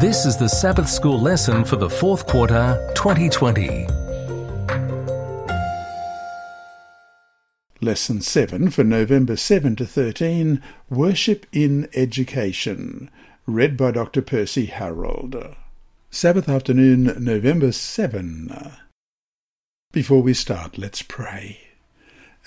This is the Sabbath School lesson for the fourth quarter 2020. Lesson 7 for November 7 to 13 Worship in Education. Read by Dr. Percy Harold. Sabbath afternoon, November 7. Before we start, let's pray.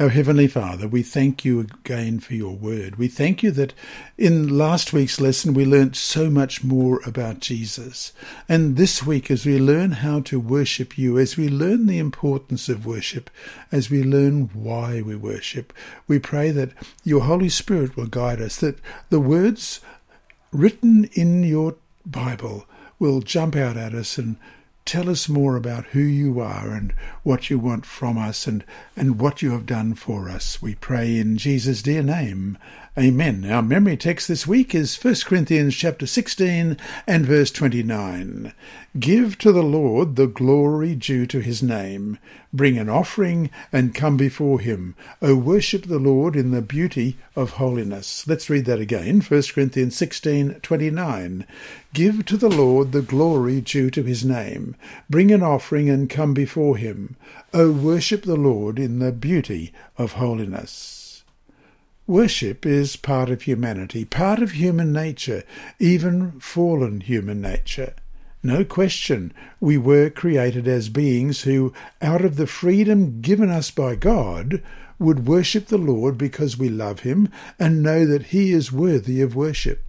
Our Heavenly Father, we thank you again for your word. We thank you that in last week's lesson we learnt so much more about Jesus. And this week, as we learn how to worship you, as we learn the importance of worship, as we learn why we worship, we pray that your Holy Spirit will guide us, that the words written in your Bible will jump out at us and Tell us more about who you are and what you want from us and, and what you have done for us. We pray in Jesus' dear name. Amen. Our memory text this week is 1 Corinthians chapter 16 and verse 29. Give to the Lord the glory due to his name. Bring an offering and come before him. O worship the Lord in the beauty of holiness. Let's read that again. 1 Corinthians 16, 29. Give to the Lord the glory due to his name. Bring an offering and come before him. O worship the Lord in the beauty of holiness. Worship is part of humanity, part of human nature, even fallen human nature. No question, we were created as beings who, out of the freedom given us by God, would worship the Lord because we love him and know that he is worthy of worship.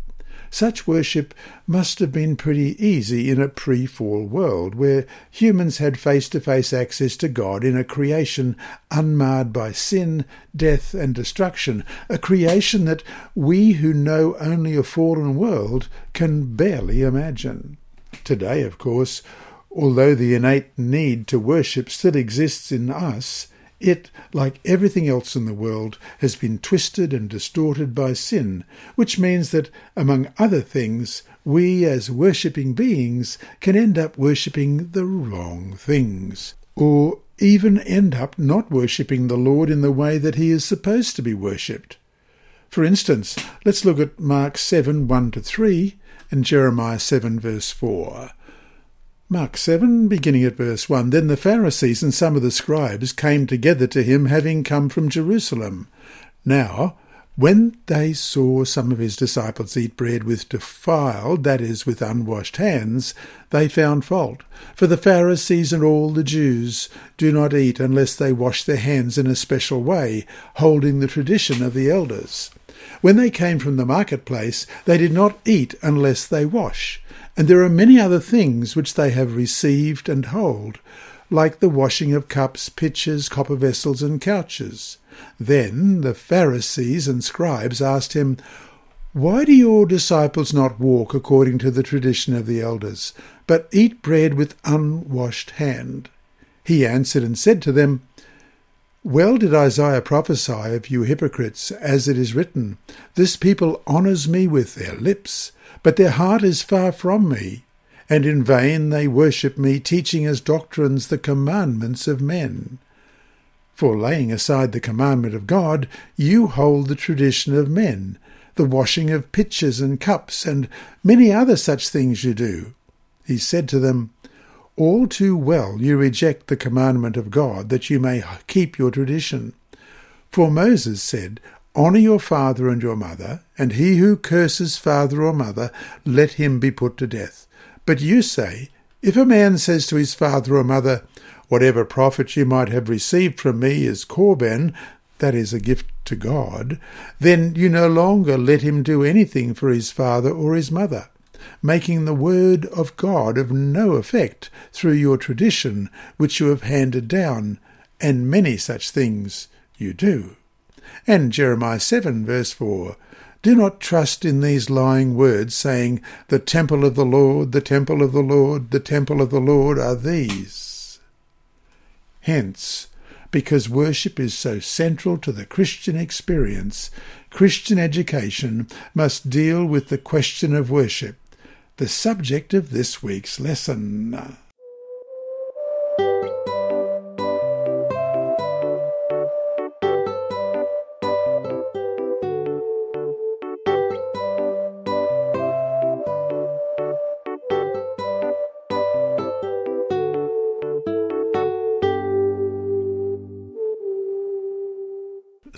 Such worship must have been pretty easy in a pre fall world where humans had face to face access to God in a creation unmarred by sin, death, and destruction, a creation that we who know only a fallen world can barely imagine. Today, of course, although the innate need to worship still exists in us, it, like everything else in the world, has been twisted and distorted by sin, which means that, among other things, we as worshipping beings can end up worshipping the wrong things, or even end up not worshipping the Lord in the way that he is supposed to be worshipped. For instance, let's look at Mark 7 1 to 3 and Jeremiah 7 verse 4. Mark 7, beginning at verse 1 Then the Pharisees and some of the scribes came together to him, having come from Jerusalem. Now, when they saw some of his disciples eat bread with defiled, that is, with unwashed hands, they found fault. For the Pharisees and all the Jews do not eat unless they wash their hands in a special way, holding the tradition of the elders. When they came from the marketplace, they did not eat unless they wash. And there are many other things which they have received and hold, like the washing of cups, pitchers, copper vessels, and couches. Then the Pharisees and scribes asked him, Why do your disciples not walk according to the tradition of the elders, but eat bread with unwashed hand? He answered and said to them, well did Isaiah prophesy of you hypocrites, as it is written, This people honours me with their lips, but their heart is far from me, and in vain they worship me, teaching as doctrines the commandments of men. For laying aside the commandment of God, you hold the tradition of men, the washing of pitchers and cups, and many other such things you do. He said to them, all too well you reject the commandment of God, that you may keep your tradition. For Moses said, Honour your father and your mother, and he who curses father or mother, let him be put to death. But you say, If a man says to his father or mother, Whatever profit you might have received from me is korban, that is a gift to God, then you no longer let him do anything for his father or his mother making the word of God of no effect through your tradition which you have handed down, and many such things you do. And Jeremiah 7 verse 4 do not trust in these lying words, saying, The temple of the Lord, the temple of the Lord, the temple of the Lord are these. Hence, because worship is so central to the Christian experience, Christian education must deal with the question of worship, the subject of this week's lesson.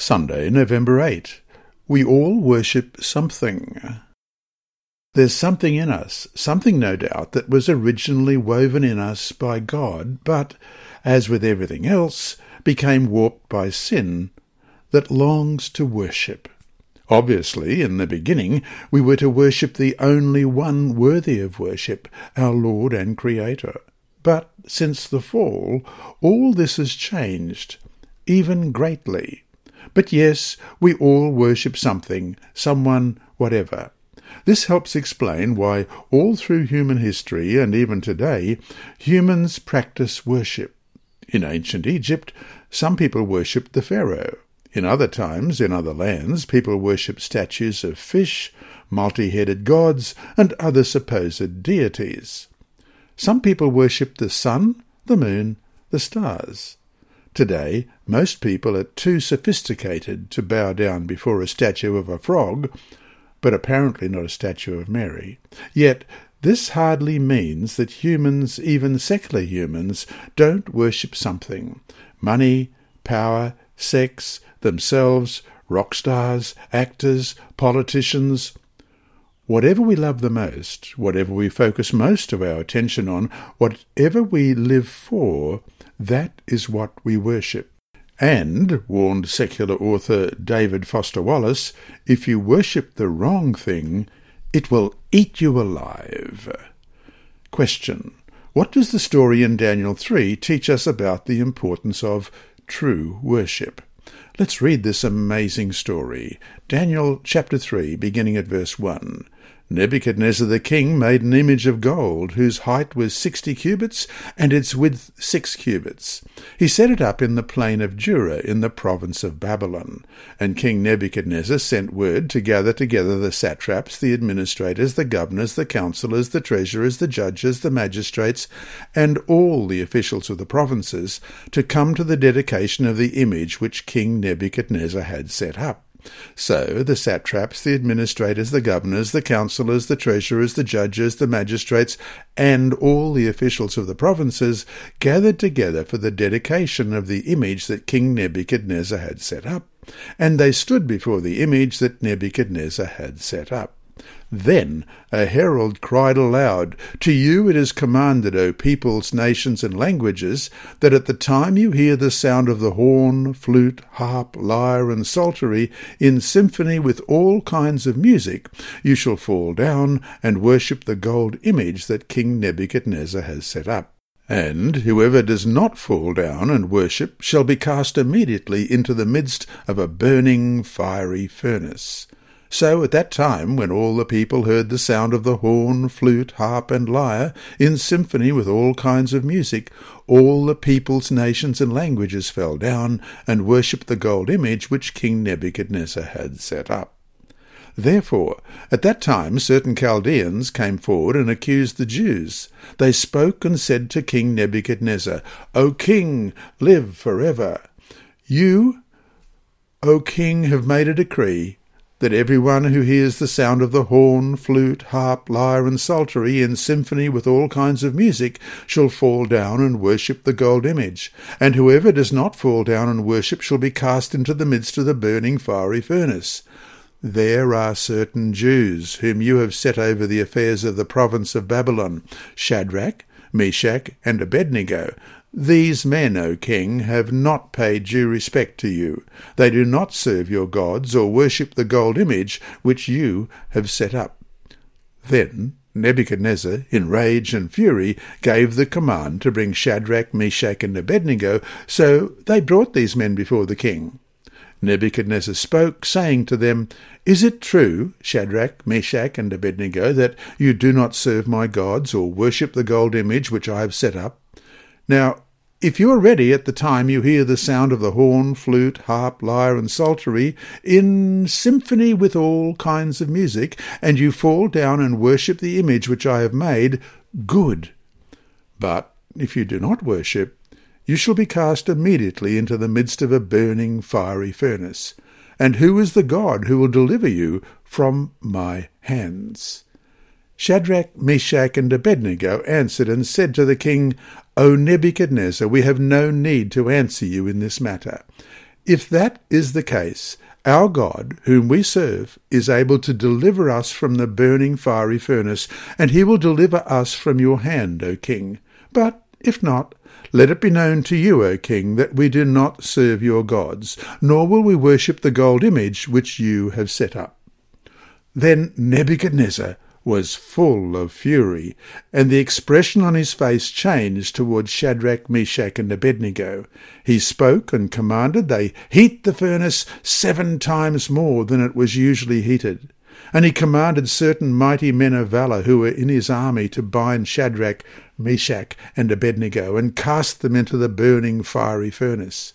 Sunday, November 8. We all worship something. There's something in us, something no doubt that was originally woven in us by God, but, as with everything else, became warped by sin, that longs to worship. Obviously, in the beginning, we were to worship the only one worthy of worship, our Lord and Creator. But since the fall, all this has changed, even greatly. But yes, we all worship something, someone, whatever. This helps explain why all through human history and even today, humans practice worship. In ancient Egypt, some people worshipped the pharaoh. In other times, in other lands, people worshipped statues of fish, multi-headed gods, and other supposed deities. Some people worshipped the sun, the moon, the stars. Today, most people are too sophisticated to bow down before a statue of a frog, but apparently not a statue of Mary. Yet this hardly means that humans, even secular humans, don't worship something. Money, power, sex, themselves, rock stars, actors, politicians. Whatever we love the most, whatever we focus most of our attention on, whatever we live for, that is what we worship. And, warned secular author David Foster Wallace, if you worship the wrong thing, it will eat you alive. Question. What does the story in Daniel 3 teach us about the importance of true worship? Let's read this amazing story. Daniel chapter 3, beginning at verse 1. Nebuchadnezzar the king made an image of gold, whose height was sixty cubits, and its width six cubits. He set it up in the plain of Dura, in the province of Babylon. And King Nebuchadnezzar sent word to gather together the satraps, the administrators, the governors, the councillors, the treasurers, the judges, the magistrates, and all the officials of the provinces, to come to the dedication of the image which King Nebuchadnezzar had set up. So the satraps, the administrators, the governors, the councillors, the treasurers, the judges, the magistrates, and all the officials of the provinces gathered together for the dedication of the image that King Nebuchadnezzar had set up. And they stood before the image that Nebuchadnezzar had set up. Then a herald cried aloud, To you it is commanded, O peoples, nations, and languages, that at the time you hear the sound of the horn, flute, harp, lyre, and psaltery, in symphony with all kinds of music, you shall fall down and worship the gold image that King Nebuchadnezzar has set up. And whoever does not fall down and worship shall be cast immediately into the midst of a burning fiery furnace. So at that time, when all the people heard the sound of the horn, flute, harp, and lyre, in symphony with all kinds of music, all the peoples, nations, and languages fell down and worshipped the gold image which King Nebuchadnezzar had set up. Therefore, at that time certain Chaldeans came forward and accused the Jews. They spoke and said to King Nebuchadnezzar, O king, live for ever. You, O king, have made a decree that everyone who hears the sound of the horn, flute, harp, lyre, and psaltery in symphony with all kinds of music shall fall down and worship the gold image, and whoever does not fall down and worship shall be cast into the midst of the burning fiery furnace. There are certain Jews whom you have set over the affairs of the province of Babylon, Shadrach, Meshach, and Abednego, these men, O king, have not paid due respect to you. They do not serve your gods or worship the gold image which you have set up. Then Nebuchadnezzar, in rage and fury, gave the command to bring Shadrach, Meshach, and Abednego, so they brought these men before the king. Nebuchadnezzar spoke, saying to them, Is it true, Shadrach, Meshach, and Abednego, that you do not serve my gods or worship the gold image which I have set up? Now, if you are ready at the time you hear the sound of the horn, flute, harp, lyre, and psaltery, in symphony with all kinds of music, and you fall down and worship the image which I have made, good. But if you do not worship, you shall be cast immediately into the midst of a burning fiery furnace. And who is the God who will deliver you from my hands? Shadrach, Meshach, and Abednego answered and said to the king, O Nebuchadnezzar, we have no need to answer you in this matter. If that is the case, our God, whom we serve, is able to deliver us from the burning fiery furnace, and he will deliver us from your hand, O king. But if not, let it be known to you, O king, that we do not serve your gods, nor will we worship the gold image which you have set up. Then Nebuchadnezzar was full of fury, and the expression on his face changed towards Shadrach, Meshach, and Abednego. He spoke and commanded they heat the furnace seven times more than it was usually heated. And he commanded certain mighty men of valour who were in his army to bind Shadrach, Meshach, and Abednego, and cast them into the burning fiery furnace.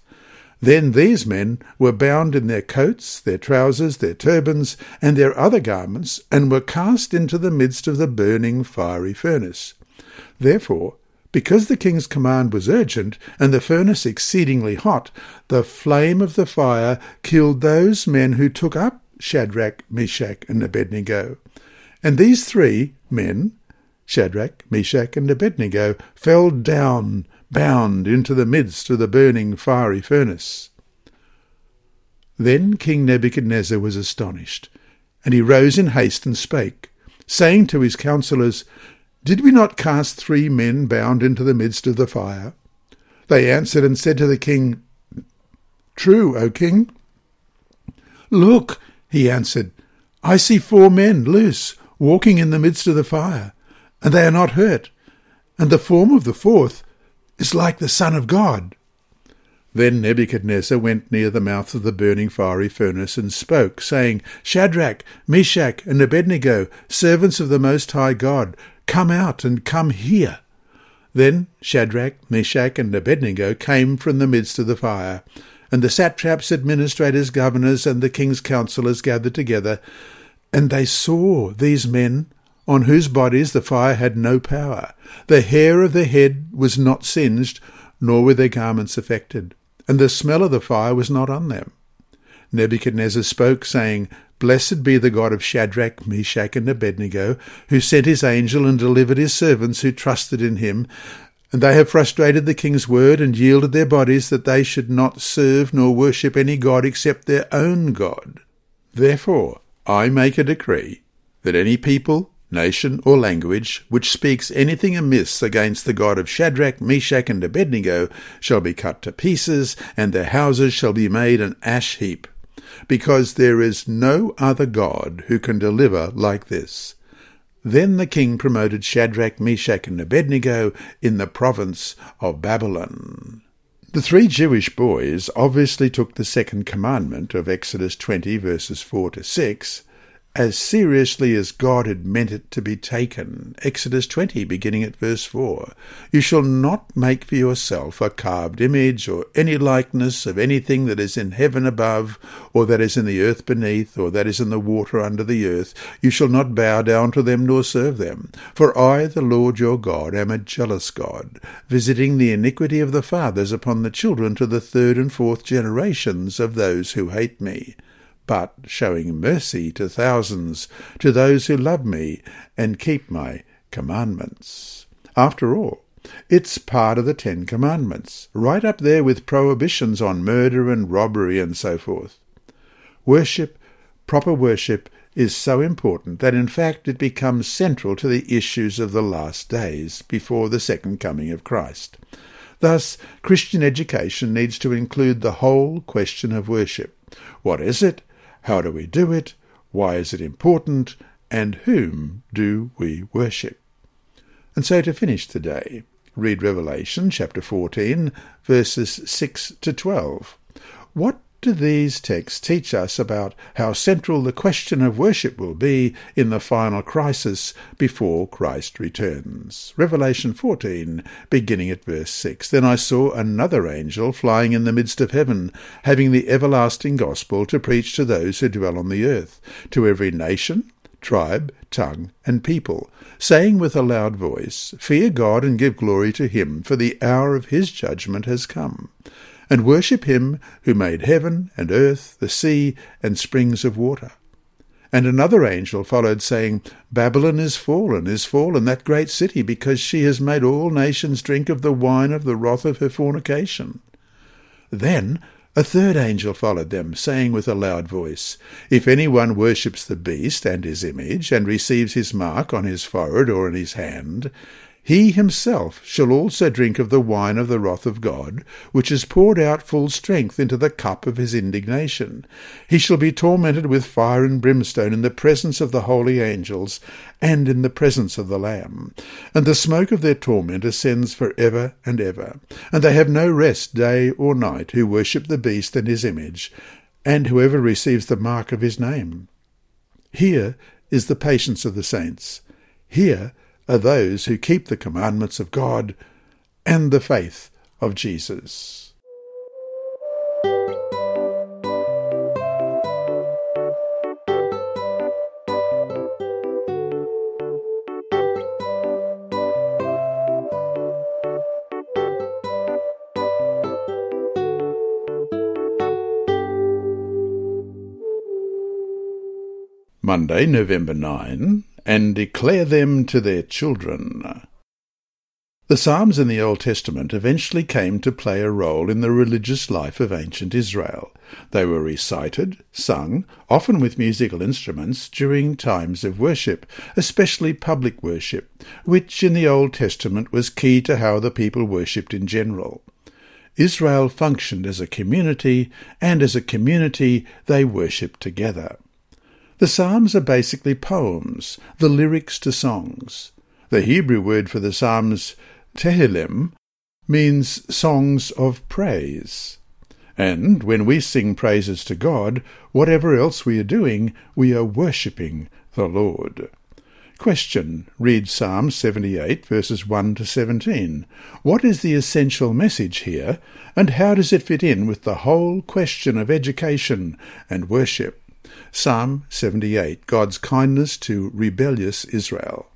Then these men were bound in their coats, their trousers, their turbans, and their other garments, and were cast into the midst of the burning fiery furnace. Therefore, because the king's command was urgent, and the furnace exceedingly hot, the flame of the fire killed those men who took up Shadrach, Meshach, and Abednego. And these three men, Shadrach, Meshach, and Abednego, fell down bound into the midst of the burning fiery furnace. Then King Nebuchadnezzar was astonished, and he rose in haste and spake, saying to his counsellors, Did we not cast three men bound into the midst of the fire? They answered and said to the king, True, O king. Look, he answered, I see four men loose, walking in the midst of the fire, and they are not hurt, and the form of the fourth is like the Son of God. Then Nebuchadnezzar went near the mouth of the burning fiery furnace and spoke, saying, Shadrach, Meshach, and Abednego, servants of the Most High God, come out and come here. Then Shadrach, Meshach, and Abednego came from the midst of the fire, and the satraps, administrators, governors, and the king's counsellors gathered together, and they saw these men on whose bodies the fire had no power. The hair of their head was not singed, nor were their garments affected, and the smell of the fire was not on them. Nebuchadnezzar spoke, saying, Blessed be the God of Shadrach, Meshach, and Abednego, who sent his angel and delivered his servants who trusted in him. And they have frustrated the king's word and yielded their bodies that they should not serve nor worship any god except their own God. Therefore I make a decree that any people, nation, or language which speaks anything amiss against the God of Shadrach, Meshach, and Abednego shall be cut to pieces, and their houses shall be made an ash heap, because there is no other God who can deliver like this. Then the king promoted Shadrach, Meshach, and Abednego in the province of Babylon. The three Jewish boys obviously took the second commandment of Exodus 20 verses 4 to 6 as seriously as God had meant it to be taken. Exodus 20, beginning at verse 4. You shall not make for yourself a carved image or any likeness of anything that is in heaven above, or that is in the earth beneath, or that is in the water under the earth. You shall not bow down to them nor serve them. For I, the Lord your God, am a jealous God, visiting the iniquity of the fathers upon the children to the third and fourth generations of those who hate me but showing mercy to thousands, to those who love me and keep my commandments. After all, it's part of the Ten Commandments, right up there with prohibitions on murder and robbery and so forth. Worship, proper worship, is so important that in fact it becomes central to the issues of the last days before the second coming of Christ. Thus, Christian education needs to include the whole question of worship. What is it? How do we do it? Why is it important? And whom do we worship? And so to finish today, read Revelation chapter 14, verses 6 to 12. What do these texts teach us about how central the question of worship will be in the final crisis before Christ returns? Revelation 14, beginning at verse 6. Then I saw another angel flying in the midst of heaven, having the everlasting gospel to preach to those who dwell on the earth, to every nation, tribe, tongue, and people, saying with a loud voice, Fear God and give glory to him, for the hour of his judgment has come and worship him who made heaven and earth, the sea, and springs of water. And another angel followed, saying, Babylon is fallen, is fallen, that great city, because she has made all nations drink of the wine of the wrath of her fornication. Then A third angel followed them, saying with a loud voice, If anyone worships the beast and his image, and receives his mark on his forehead or in his hand, he himself shall also drink of the wine of the wrath of God, which is poured out full strength into the cup of his indignation. He shall be tormented with fire and brimstone in the presence of the holy angels, and in the presence of the Lamb. And the smoke of their torment ascends for ever and ever. And they have no rest day or night who worship the beast and his image, and whoever receives the mark of his name. Here is the patience of the saints. Here are those who keep the commandments of God and the faith of Jesus. Monday, November 9, and declare them to their children. The Psalms in the Old Testament eventually came to play a role in the religious life of ancient Israel. They were recited, sung, often with musical instruments, during times of worship, especially public worship, which in the Old Testament was key to how the people worshipped in general. Israel functioned as a community, and as a community they worshipped together. The Psalms are basically poems, the lyrics to songs. The Hebrew word for the Psalms, Tehillim, means songs of praise. And when we sing praises to God, whatever else we are doing, we are worshipping the Lord. Question. Read Psalm 78, verses 1 to 17. What is the essential message here, and how does it fit in with the whole question of education and worship? Psalm 78, God's kindness to rebellious Israel.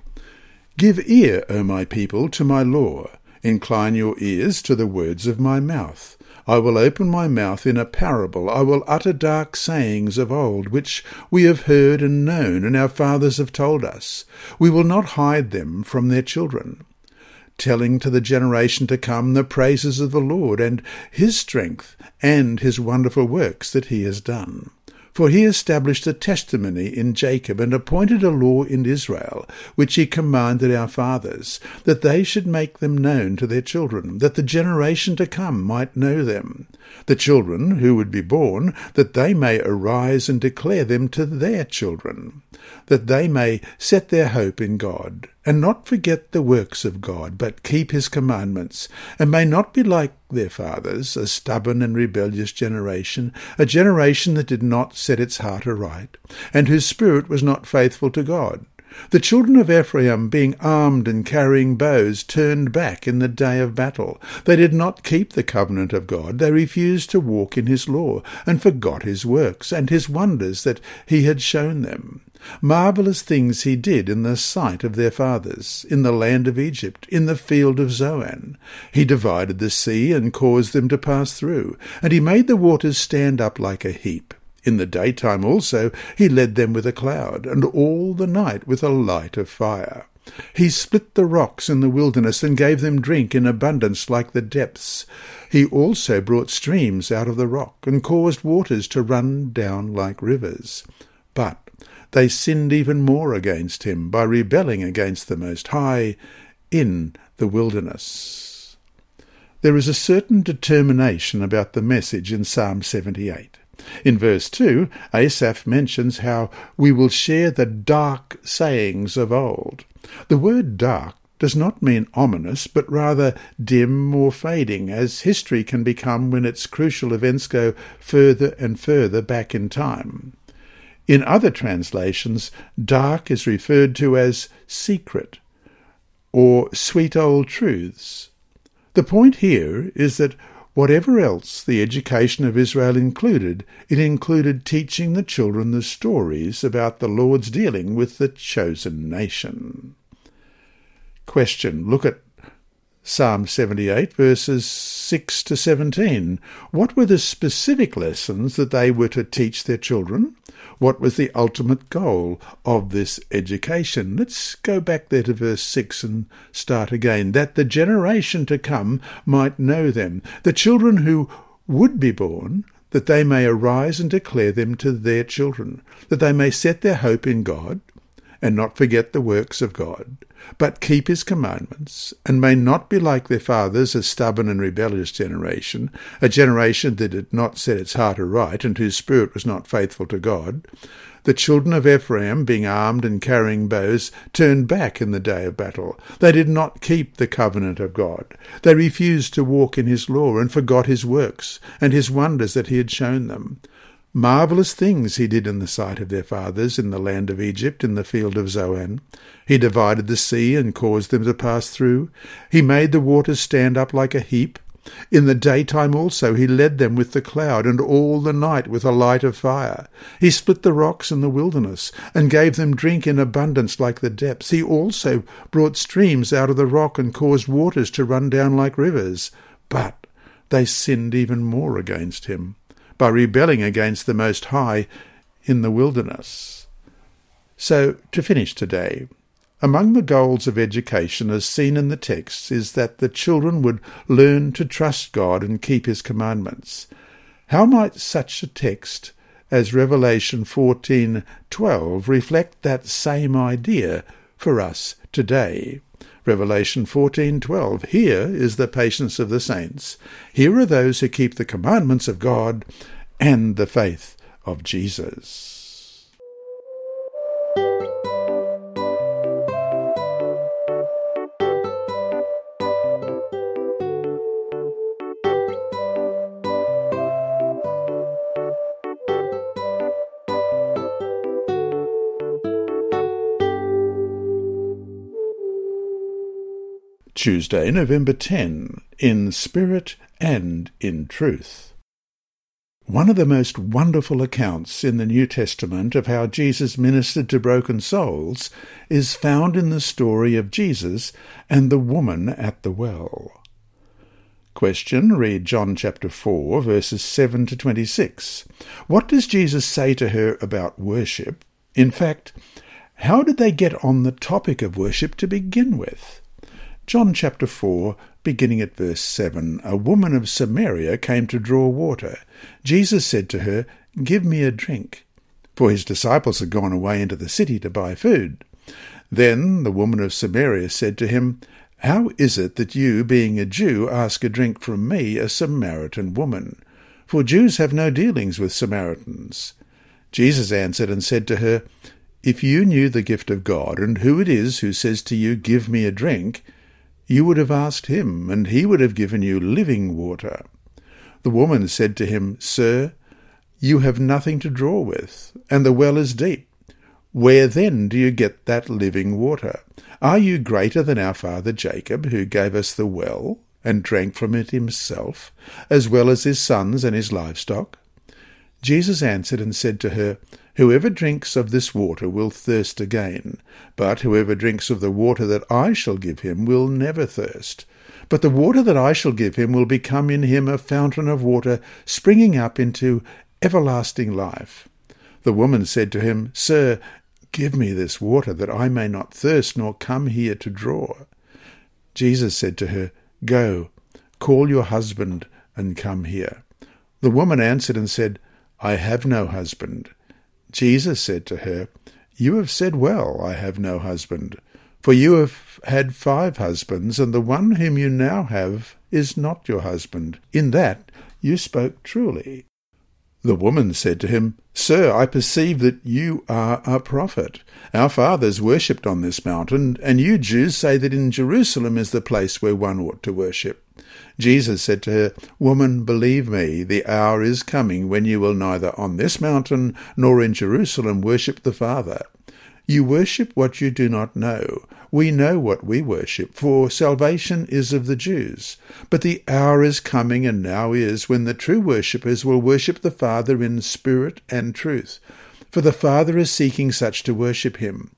Give ear, O my people, to my law. Incline your ears to the words of my mouth. I will open my mouth in a parable. I will utter dark sayings of old, which we have heard and known, and our fathers have told us. We will not hide them from their children telling to the generation to come the praises of the Lord and his strength and his wonderful works that he has done. For he established a testimony in Jacob, and appointed a law in Israel, which he commanded our fathers, that they should make them known to their children, that the generation to come might know them, the children who would be born, that they may arise and declare them to their children, that they may set their hope in God, and not forget the works of God, but keep his commandments, and may not be like their fathers, a stubborn and rebellious generation, a generation that did not set its heart aright, and whose spirit was not faithful to God. The children of Ephraim, being armed and carrying bows, turned back in the day of battle. They did not keep the covenant of God. They refused to walk in his law, and forgot his works and his wonders that he had shown them. Marvellous things he did in the sight of their fathers, in the land of Egypt, in the field of Zoan. He divided the sea and caused them to pass through, and he made the waters stand up like a heap. In the daytime also he led them with a cloud, and all the night with a light of fire. He split the rocks in the wilderness and gave them drink in abundance like the depths. He also brought streams out of the rock and caused waters to run down like rivers. But they sinned even more against him by rebelling against the Most High in the wilderness. There is a certain determination about the message in Psalm 78. In verse 2, Asaph mentions how we will share the dark sayings of old. The word dark does not mean ominous, but rather dim or fading, as history can become when its crucial events go further and further back in time. In other translations, dark is referred to as secret or sweet old truths. The point here is that whatever else the education of Israel included, it included teaching the children the stories about the Lord's dealing with the chosen nation. Question. Look at Psalm 78, verses 6 to 17. What were the specific lessons that they were to teach their children? What was the ultimate goal of this education? Let's go back there to verse 6 and start again. That the generation to come might know them, the children who would be born, that they may arise and declare them to their children, that they may set their hope in God, and not forget the works of God, but keep his commandments, and may not be like their fathers, a stubborn and rebellious generation, a generation that did not set its heart aright, and whose spirit was not faithful to God. The children of Ephraim, being armed and carrying bows, turned back in the day of battle. They did not keep the covenant of God. They refused to walk in his law, and forgot his works, and his wonders that he had shown them. Marvellous things he did in the sight of their fathers in the land of Egypt, in the field of Zoan. He divided the sea and caused them to pass through. He made the waters stand up like a heap. In the daytime also he led them with the cloud, and all the night with a light of fire. He split the rocks in the wilderness, and gave them drink in abundance like the depths. He also brought streams out of the rock, and caused waters to run down like rivers. But they sinned even more against him by rebelling against the Most High in the wilderness. So, to finish today, among the goals of education as seen in the texts is that the children would learn to trust God and keep his commandments. How might such a text as Revelation 14:12 reflect that same idea for us today? Revelation 14:12 Here is the patience of the saints. Here are those who keep the commandments of God and the faith of Jesus. Tuesday, November 10, in spirit and in truth. One of the most wonderful accounts in the New Testament of how Jesus ministered to broken souls is found in the story of Jesus and the woman at the well. Question, read John chapter 4, verses 7 to 26. What does Jesus say to her about worship? In fact, how did they get on the topic of worship to begin with? John chapter 4, beginning at verse 7 A woman of Samaria came to draw water. Jesus said to her, Give me a drink. For his disciples had gone away into the city to buy food. Then the woman of Samaria said to him, How is it that you, being a Jew, ask a drink from me, a Samaritan woman? For Jews have no dealings with Samaritans. Jesus answered and said to her, If you knew the gift of God, and who it is who says to you, Give me a drink, you would have asked him, and he would have given you living water. The woman said to him, Sir, you have nothing to draw with, and the well is deep. Where then do you get that living water? Are you greater than our father Jacob, who gave us the well, and drank from it himself, as well as his sons and his livestock? Jesus answered and said to her, Whoever drinks of this water will thirst again, but whoever drinks of the water that I shall give him will never thirst. But the water that I shall give him will become in him a fountain of water springing up into everlasting life. The woman said to him, Sir, give me this water, that I may not thirst, nor come here to draw. Jesus said to her, Go, call your husband, and come here. The woman answered and said, I have no husband. Jesus said to her, You have said well, I have no husband. For you have had five husbands, and the one whom you now have is not your husband. In that you spoke truly. The woman said to him, Sir, I perceive that you are a prophet. Our fathers worshipped on this mountain, and you Jews say that in Jerusalem is the place where one ought to worship. Jesus said to her, Woman, believe me, the hour is coming when you will neither on this mountain nor in Jerusalem worship the Father. You worship what you do not know. We know what we worship, for salvation is of the Jews. But the hour is coming, and now is, when the true worshippers will worship the Father in spirit and truth. For the Father is seeking such to worship him.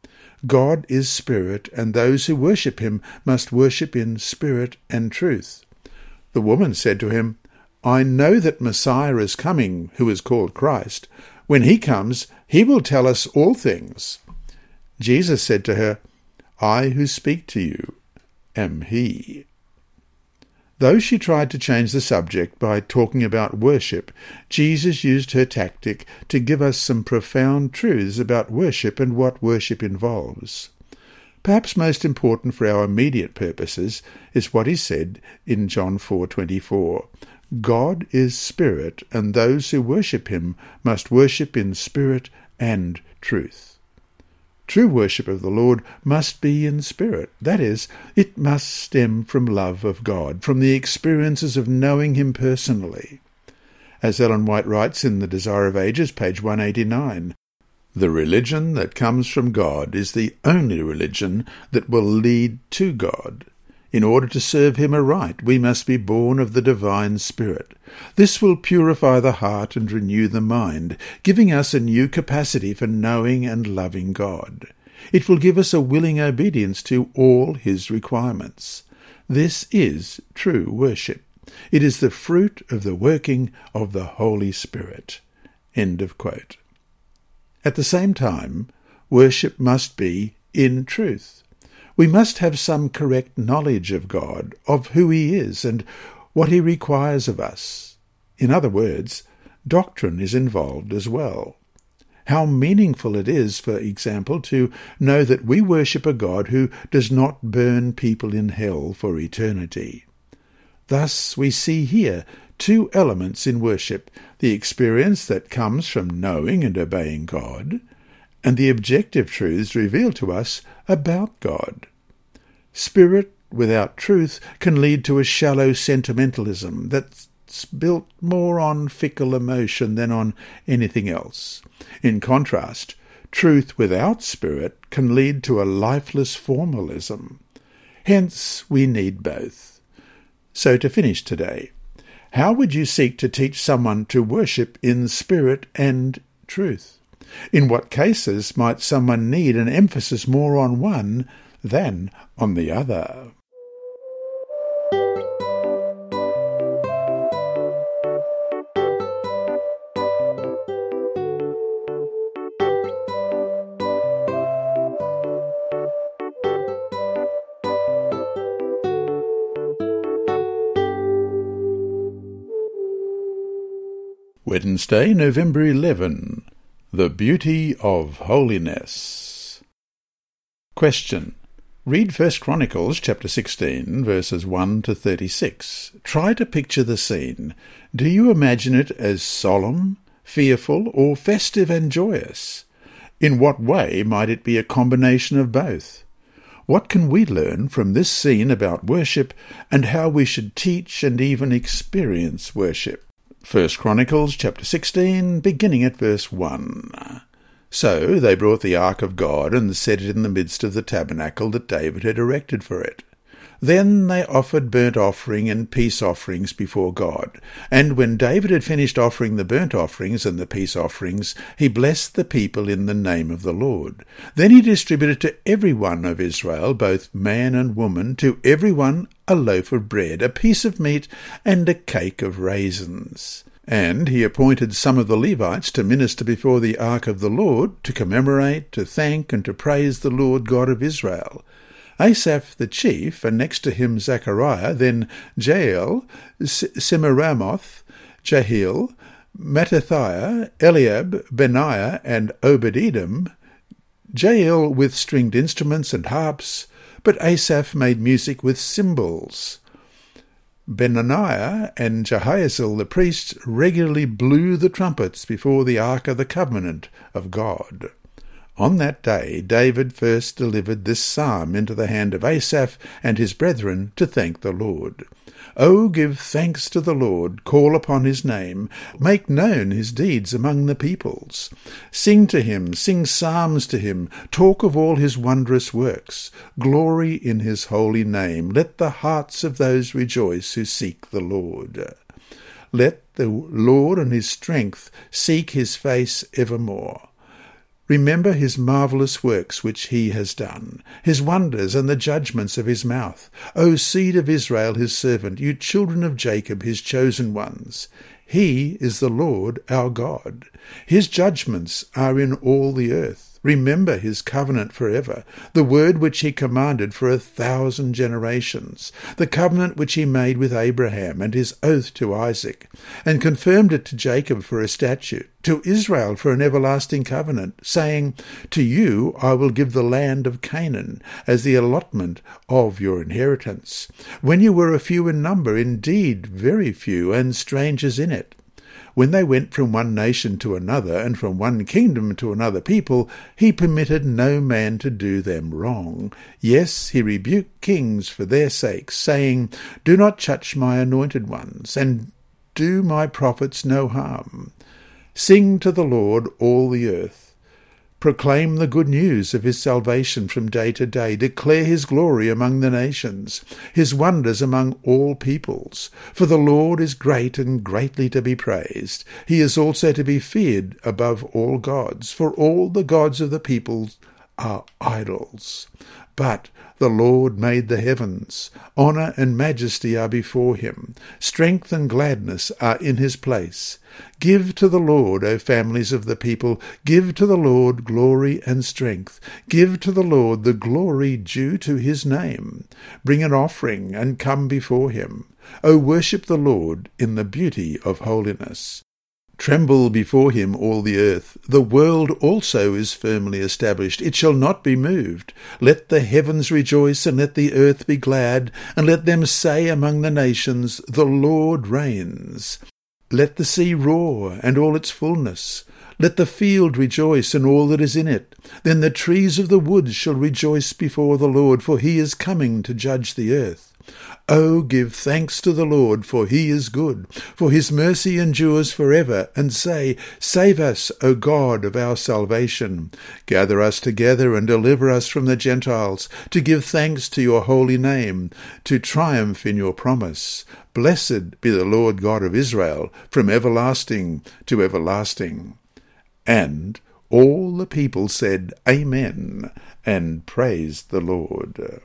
God is spirit, and those who worship him must worship in spirit and truth. The woman said to him, I know that Messiah is coming, who is called Christ. When he comes, he will tell us all things. Jesus said to her, I who speak to you am he. Though she tried to change the subject by talking about worship, Jesus used her tactic to give us some profound truths about worship and what worship involves. Perhaps most important for our immediate purposes is what is said in John 4:24. God is spirit, and those who worship him must worship in spirit and truth. True worship of the Lord must be in spirit. That is, it must stem from love of God, from the experiences of knowing Him personally. As Ellen White writes in The Desire of Ages, page 189, the religion that comes from God is the only religion that will lead to God. In order to serve him aright, we must be born of the divine Spirit. This will purify the heart and renew the mind, giving us a new capacity for knowing and loving God. It will give us a willing obedience to all his requirements. This is true worship. It is the fruit of the working of the Holy Spirit. End of quote. At the same time, worship must be in truth. We must have some correct knowledge of God, of who He is, and what He requires of us. In other words, doctrine is involved as well. How meaningful it is, for example, to know that we worship a God who does not burn people in hell for eternity. Thus we see here two elements in worship the experience that comes from knowing and obeying God, and the objective truths revealed to us about God. Spirit without truth can lead to a shallow sentimentalism that's built more on fickle emotion than on anything else. In contrast, truth without spirit can lead to a lifeless formalism. Hence, we need both. So, to finish today, how would you seek to teach someone to worship in spirit and truth? In what cases might someone need an emphasis more on one than on the other? Wednesday, November 11. The Beauty of Holiness. Question. Read 1 Chronicles chapter 16 verses 1 to 36. Try to picture the scene. Do you imagine it as solemn, fearful, or festive and joyous? In what way might it be a combination of both? What can we learn from this scene about worship and how we should teach and even experience worship? First Chronicles chapter 16, beginning at verse 1. So they brought the ark of God and set it in the midst of the tabernacle that David had erected for it. Then they offered burnt offering and peace offerings before God. And when David had finished offering the burnt offerings and the peace offerings, he blessed the people in the name of the Lord. Then he distributed to every one of Israel, both man and woman, to every one a loaf of bread, a piece of meat, and a cake of raisins. And he appointed some of the Levites to minister before the ark of the Lord, to commemorate, to thank, and to praise the Lord God of Israel. Asaph the chief, and next to him Zechariah, then Jael, Shemiramoth, Jehiel, Mattithiah, Eliab, Benaiah, and Obed-Edom, Jael with stringed instruments and harps, but Asaph made music with cymbals. Benaiah and Jahaziel the priests regularly blew the trumpets before the ark of the covenant of God. On that day David first delivered this psalm into the hand of Asaph and his brethren to thank the Lord. O give thanks to the Lord, call upon his name, make known his deeds among the peoples. Sing to him, sing psalms to him, talk of all his wondrous works. Glory in his holy name. Let the hearts of those rejoice who seek the Lord. Let the Lord and his strength seek his face evermore. Remember his marvellous works which he has done, his wonders and the judgments of his mouth. O seed of Israel his servant, you children of Jacob his chosen ones. He is the Lord our God. His judgments are in all the earth. Remember his covenant forever, the word which he commanded for a thousand generations, the covenant which he made with Abraham and his oath to Isaac, and confirmed it to Jacob for a statute, to Israel for an everlasting covenant, saying, To you I will give the land of Canaan as the allotment of your inheritance, when you were a few in number, indeed very few, and strangers in it. When they went from one nation to another, and from one kingdom to another people, he permitted no man to do them wrong. Yes, he rebuked kings for their sakes, saying, Do not touch my anointed ones, and do my prophets no harm. Sing to the Lord all the earth. Proclaim the good news of his salvation from day to day. Declare his glory among the nations, his wonders among all peoples. For the Lord is great and greatly to be praised. He is also to be feared above all gods, for all the gods of the peoples are idols. But the Lord made the heavens. Honour and majesty are before him. Strength and gladness are in his place. Give to the Lord, O families of the people, give to the Lord glory and strength. Give to the Lord the glory due to his name. Bring an offering and come before him. O worship the Lord in the beauty of holiness. Tremble before him, all the earth. The world also is firmly established. It shall not be moved. Let the heavens rejoice, and let the earth be glad, and let them say among the nations, The Lord reigns. Let the sea roar, and all its fullness. Let the field rejoice, and all that is in it. Then the trees of the woods shall rejoice before the Lord, for he is coming to judge the earth. Oh, give thanks to the Lord, for he is good, for his mercy endures for ever, and say, Save us, O God of our salvation. Gather us together and deliver us from the Gentiles, to give thanks to your holy name, to triumph in your promise. Blessed be the Lord God of Israel, from everlasting to everlasting. And all the people said, Amen, and praised the Lord.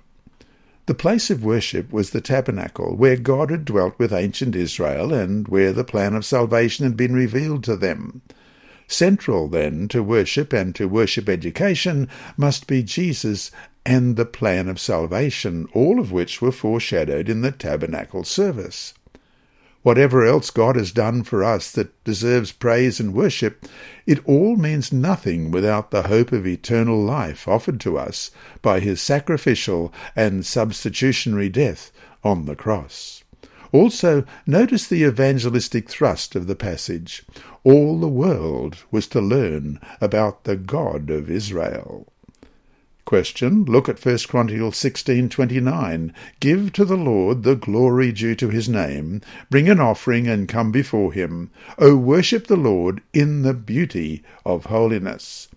The place of worship was the tabernacle, where God had dwelt with ancient Israel and where the plan of salvation had been revealed to them. Central, then, to worship and to worship education must be Jesus and the plan of salvation, all of which were foreshadowed in the tabernacle service. Whatever else God has done for us that deserves praise and worship, it all means nothing without the hope of eternal life offered to us by his sacrificial and substitutionary death on the cross. Also, notice the evangelistic thrust of the passage. All the world was to learn about the God of Israel. Question. Look at 1 Chronicles 16:29. Give to the Lord the glory due to his name. Bring an offering and come before him. O worship the Lord in the beauty of holiness.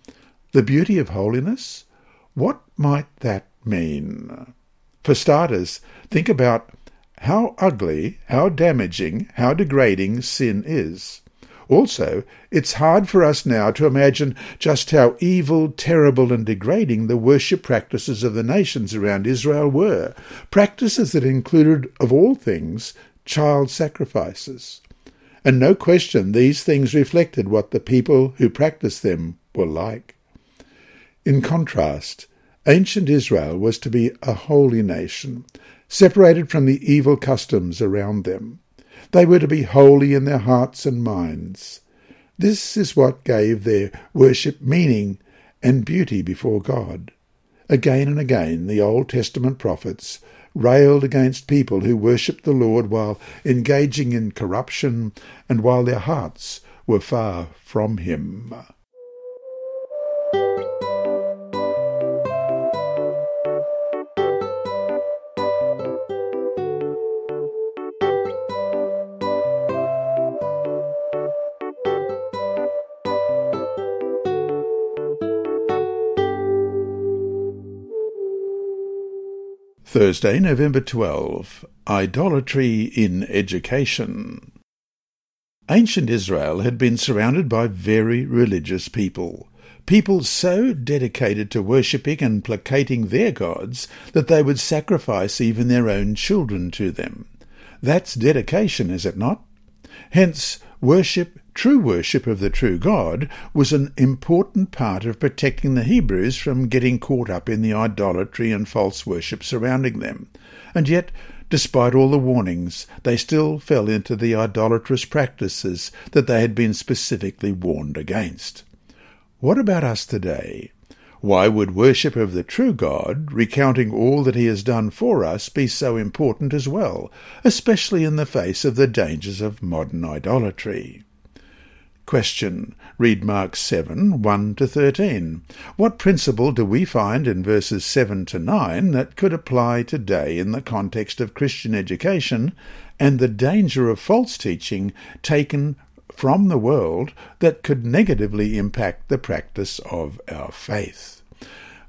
The beauty of holiness? What might that mean? For starters, think about how ugly, how damaging, how degrading sin is. Also, it's hard for us now to imagine just how evil, terrible, and degrading the worship practices of the nations around Israel were, practices that included, of all things, child sacrifices. And no question these things reflected what the people who practiced them were like. In contrast, ancient Israel was to be a holy nation, separated from the evil customs around them. They were to be holy in their hearts and minds. This is what gave their worship meaning and beauty before God. Again and again the Old Testament prophets railed against people who worshipped the Lord while engaging in corruption and while their hearts were far from Him. Thursday, November 12. Idolatry in Education. Ancient Israel had been surrounded by very religious people. People so dedicated to worshipping and placating their gods that they would sacrifice even their own children to them. That's dedication, is it not? Hence, worship, true worship of the true God was an important part of protecting the Hebrews from getting caught up in the idolatry and false worship surrounding them. And yet, despite all the warnings, they still fell into the idolatrous practices that they had been specifically warned against. What about us today? Why would worship of the true God, recounting all that he has done for us, be so important as well, especially in the face of the dangers of modern idolatry? Question. Read Mark 7, 1 to 13. What principle do we find in verses 7 to 9 that could apply today in the context of Christian education and the danger of false teaching taken from the world that could negatively impact the practice of our faith.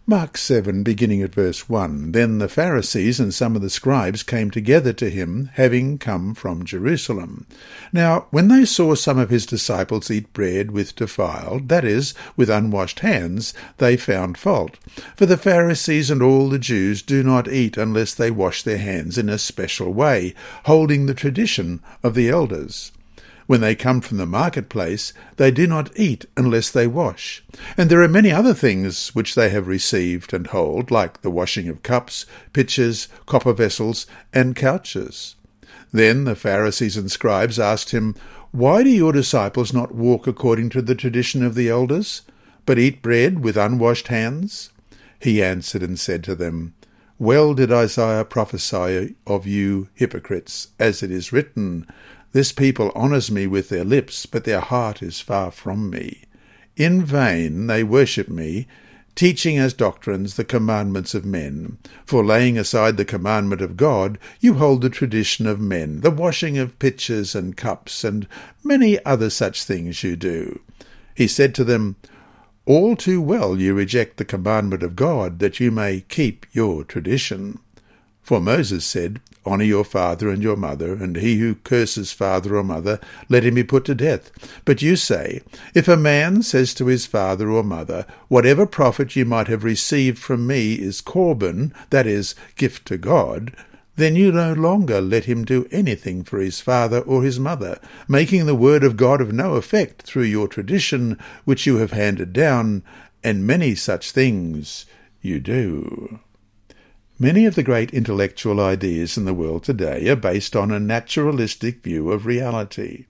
Mark 7, beginning at verse 1 Then the Pharisees and some of the scribes came together to him, having come from Jerusalem. Now, when they saw some of his disciples eat bread with defiled, that is, with unwashed hands, they found fault. For the Pharisees and all the Jews do not eat unless they wash their hands in a special way, holding the tradition of the elders. When they come from the marketplace, they do not eat unless they wash. And there are many other things which they have received and hold, like the washing of cups, pitchers, copper vessels, and couches. Then the Pharisees and scribes asked him, Why do your disciples not walk according to the tradition of the elders, but eat bread with unwashed hands? He answered and said to them, Well did Isaiah prophesy of you hypocrites, as it is written, this people honours me with their lips, but their heart is far from me. In vain they worship me, teaching as doctrines the commandments of men. For laying aside the commandment of God, you hold the tradition of men, the washing of pitchers and cups, and many other such things you do. He said to them, All too well you reject the commandment of God, that you may keep your tradition. For Moses said, Honour your father and your mother, and he who curses father or mother, let him be put to death. But you say, If a man says to his father or mother, Whatever profit you might have received from me is Corban, that is, gift to God, then you no longer let him do anything for his father or his mother, making the word of God of no effect through your tradition which you have handed down, and many such things you do. Many of the great intellectual ideas in the world today are based on a naturalistic view of reality.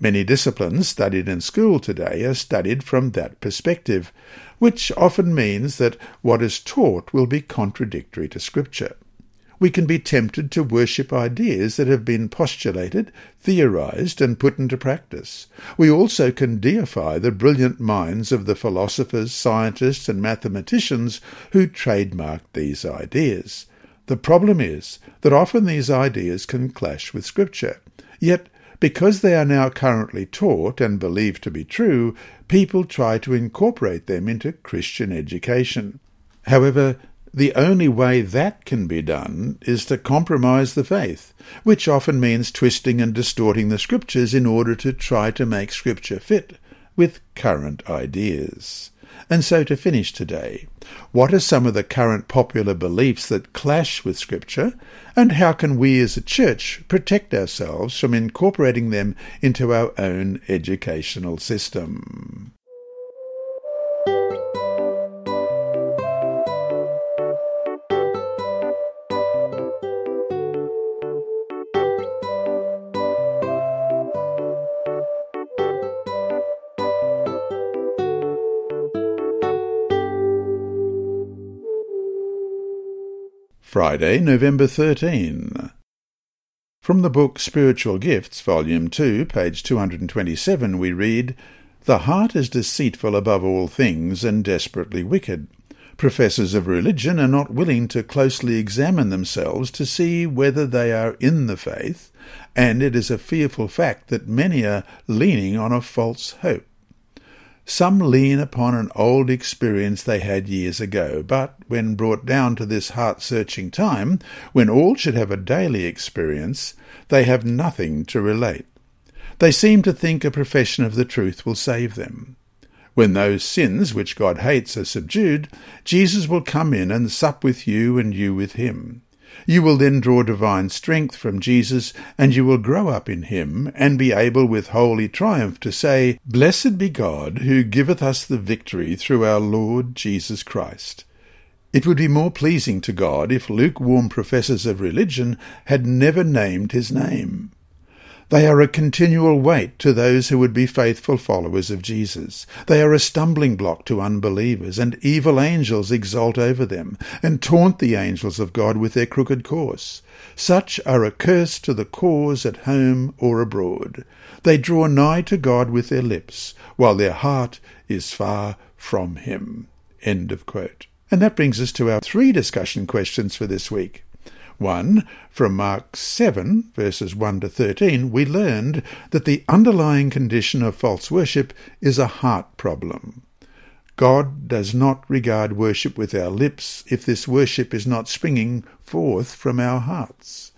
Many disciplines studied in school today are studied from that perspective, which often means that what is taught will be contradictory to Scripture we can be tempted to worship ideas that have been postulated, theorized, and put into practice. We also can deify the brilliant minds of the philosophers, scientists, and mathematicians who trademarked these ideas. The problem is that often these ideas can clash with Scripture. Yet, because they are now currently taught and believed to be true, people try to incorporate them into Christian education. However, the only way that can be done is to compromise the faith, which often means twisting and distorting the scriptures in order to try to make scripture fit with current ideas. And so to finish today, what are some of the current popular beliefs that clash with Scripture, and how can we as a church protect ourselves from incorporating them into our own educational system? Friday, November 13. From the book Spiritual Gifts, Volume 2, page 227, we read, The heart is deceitful above all things and desperately wicked. Professors of religion are not willing to closely examine themselves to see whether they are in the faith, and it is a fearful fact that many are leaning on a false hope. Some lean upon an old experience they had years ago, but when brought down to this heart-searching time, when all should have a daily experience, they have nothing to relate. They seem to think a profession of the truth will save them. When those sins which God hates are subdued, Jesus will come in and sup with you and you with him. You will then draw divine strength from Jesus, and you will grow up in him, and be able with holy triumph to say, Blessed be God, who giveth us the victory through our Lord Jesus Christ. It would be more pleasing to God if lukewarm professors of religion had never named his name. They are a continual weight to those who would be faithful followers of Jesus. They are a stumbling block to unbelievers, and evil angels exult over them, and taunt the angels of God with their crooked course. Such are a curse to the cause at home or abroad. They draw nigh to God with their lips, while their heart is far from him. End of quote. And that brings us to our three discussion questions for this week. 1. From Mark 7, verses 1 to 13, we learned that the underlying condition of false worship is a heart problem. God does not regard worship with our lips if this worship is not springing forth from our hearts.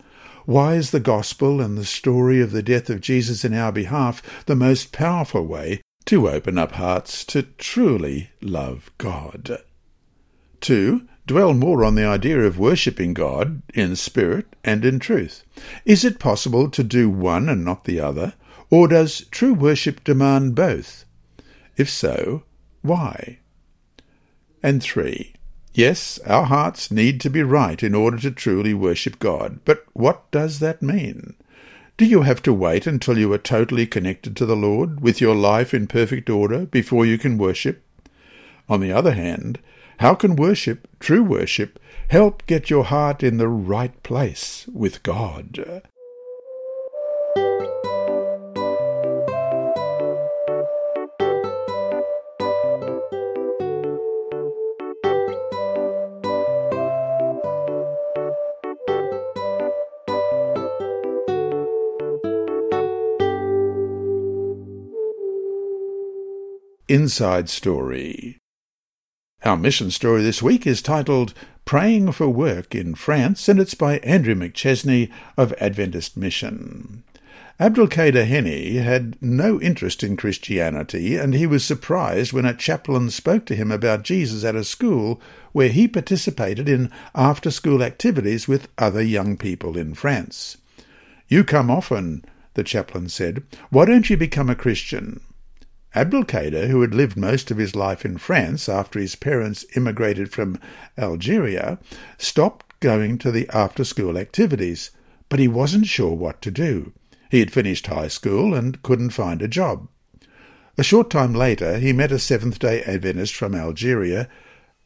Why is the gospel and the story of the death of Jesus in our behalf the most powerful way to open up hearts to truly love God? 2 dwell more on the idea of worshipping God in spirit and in truth. Is it possible to do one and not the other, or does true worship demand both? If so, why? And three, yes, our hearts need to be right in order to truly worship God, but what does that mean? Do you have to wait until you are totally connected to the Lord, with your life in perfect order, before you can worship? On the other hand, how can worship, true worship, help get your heart in the right place with God? Inside Story our mission story this week is titled Praying for Work in France, and it's by Andrew McChesney of Adventist Mission. Abdelkader Henni had no interest in Christianity, and he was surprised when a chaplain spoke to him about Jesus at a school where he participated in after-school activities with other young people in France. You come often, the chaplain said. Why don't you become a Christian? Abdelkader, who had lived most of his life in France after his parents immigrated from Algeria, stopped going to the after-school activities, but he wasn't sure what to do. He had finished high school and couldn't find a job. A short time later, he met a Seventh-day Adventist from Algeria.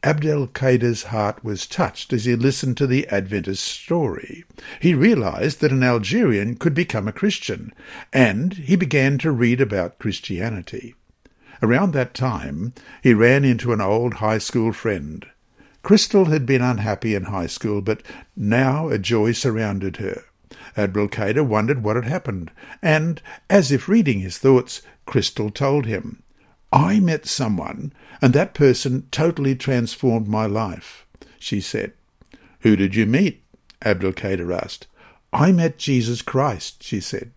Abdelkader's heart was touched as he listened to the Adventist's story. He realized that an Algerian could become a Christian, and he began to read about Christianity. Around that time, he ran into an old high school friend. Crystal had been unhappy in high school, but now a joy surrounded her. Abdelkader wondered what had happened, and, as if reading his thoughts, Crystal told him, I met someone, and that person totally transformed my life, she said. Who did you meet? Abdelkader asked. I met Jesus Christ, she said.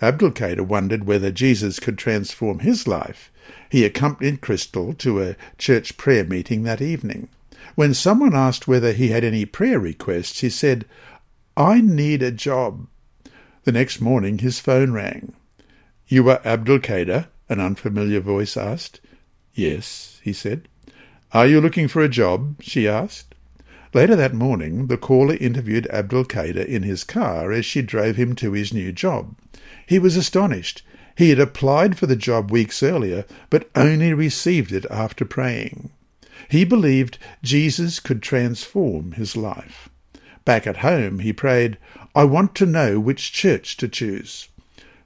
Abdelkader wondered whether Jesus could transform his life. He accompanied Crystal to a church prayer meeting that evening. When someone asked whether he had any prayer requests, he said, I need a job. The next morning his phone rang. You are Abdelkader? an unfamiliar voice asked. Yes, he said. Are you looking for a job? she asked. Later that morning, the caller interviewed Abdelkader in his car as she drove him to his new job. He was astonished. He had applied for the job weeks earlier, but only received it after praying. He believed Jesus could transform his life. Back at home, he prayed, I want to know which church to choose.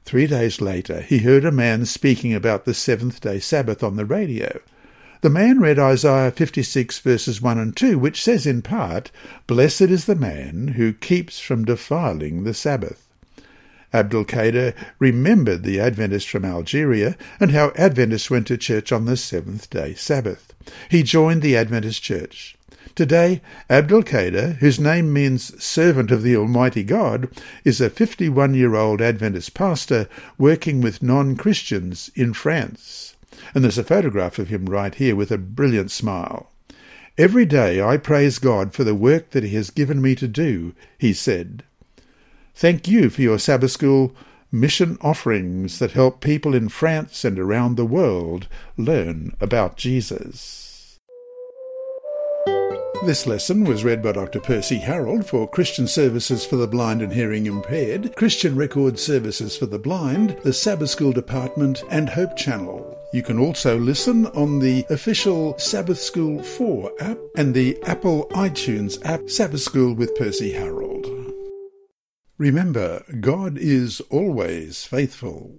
Three days later, he heard a man speaking about the seventh day Sabbath on the radio. The man read Isaiah 56 verses 1 and 2, which says in part, Blessed is the man who keeps from defiling the Sabbath. Abdelkader remembered the Adventists from Algeria and how Adventists went to church on the seventh-day Sabbath. He joined the Adventist church. Today, Abdelkader, whose name means servant of the Almighty God, is a 51-year-old Adventist pastor working with non-Christians in France. And there's a photograph of him right here with a brilliant smile. Every day I praise God for the work that He has given me to do, he said. Thank you for your Sabbath School mission offerings that help people in France and around the world learn about Jesus. This lesson was read by Dr. Percy Harrold for Christian Services for the Blind and Hearing Impaired, Christian Record Services for the Blind, the Sabbath School Department, and Hope Channel. You can also listen on the official Sabbath School 4 app and the Apple iTunes app Sabbath School with Percy Harrold. Remember, God is always faithful.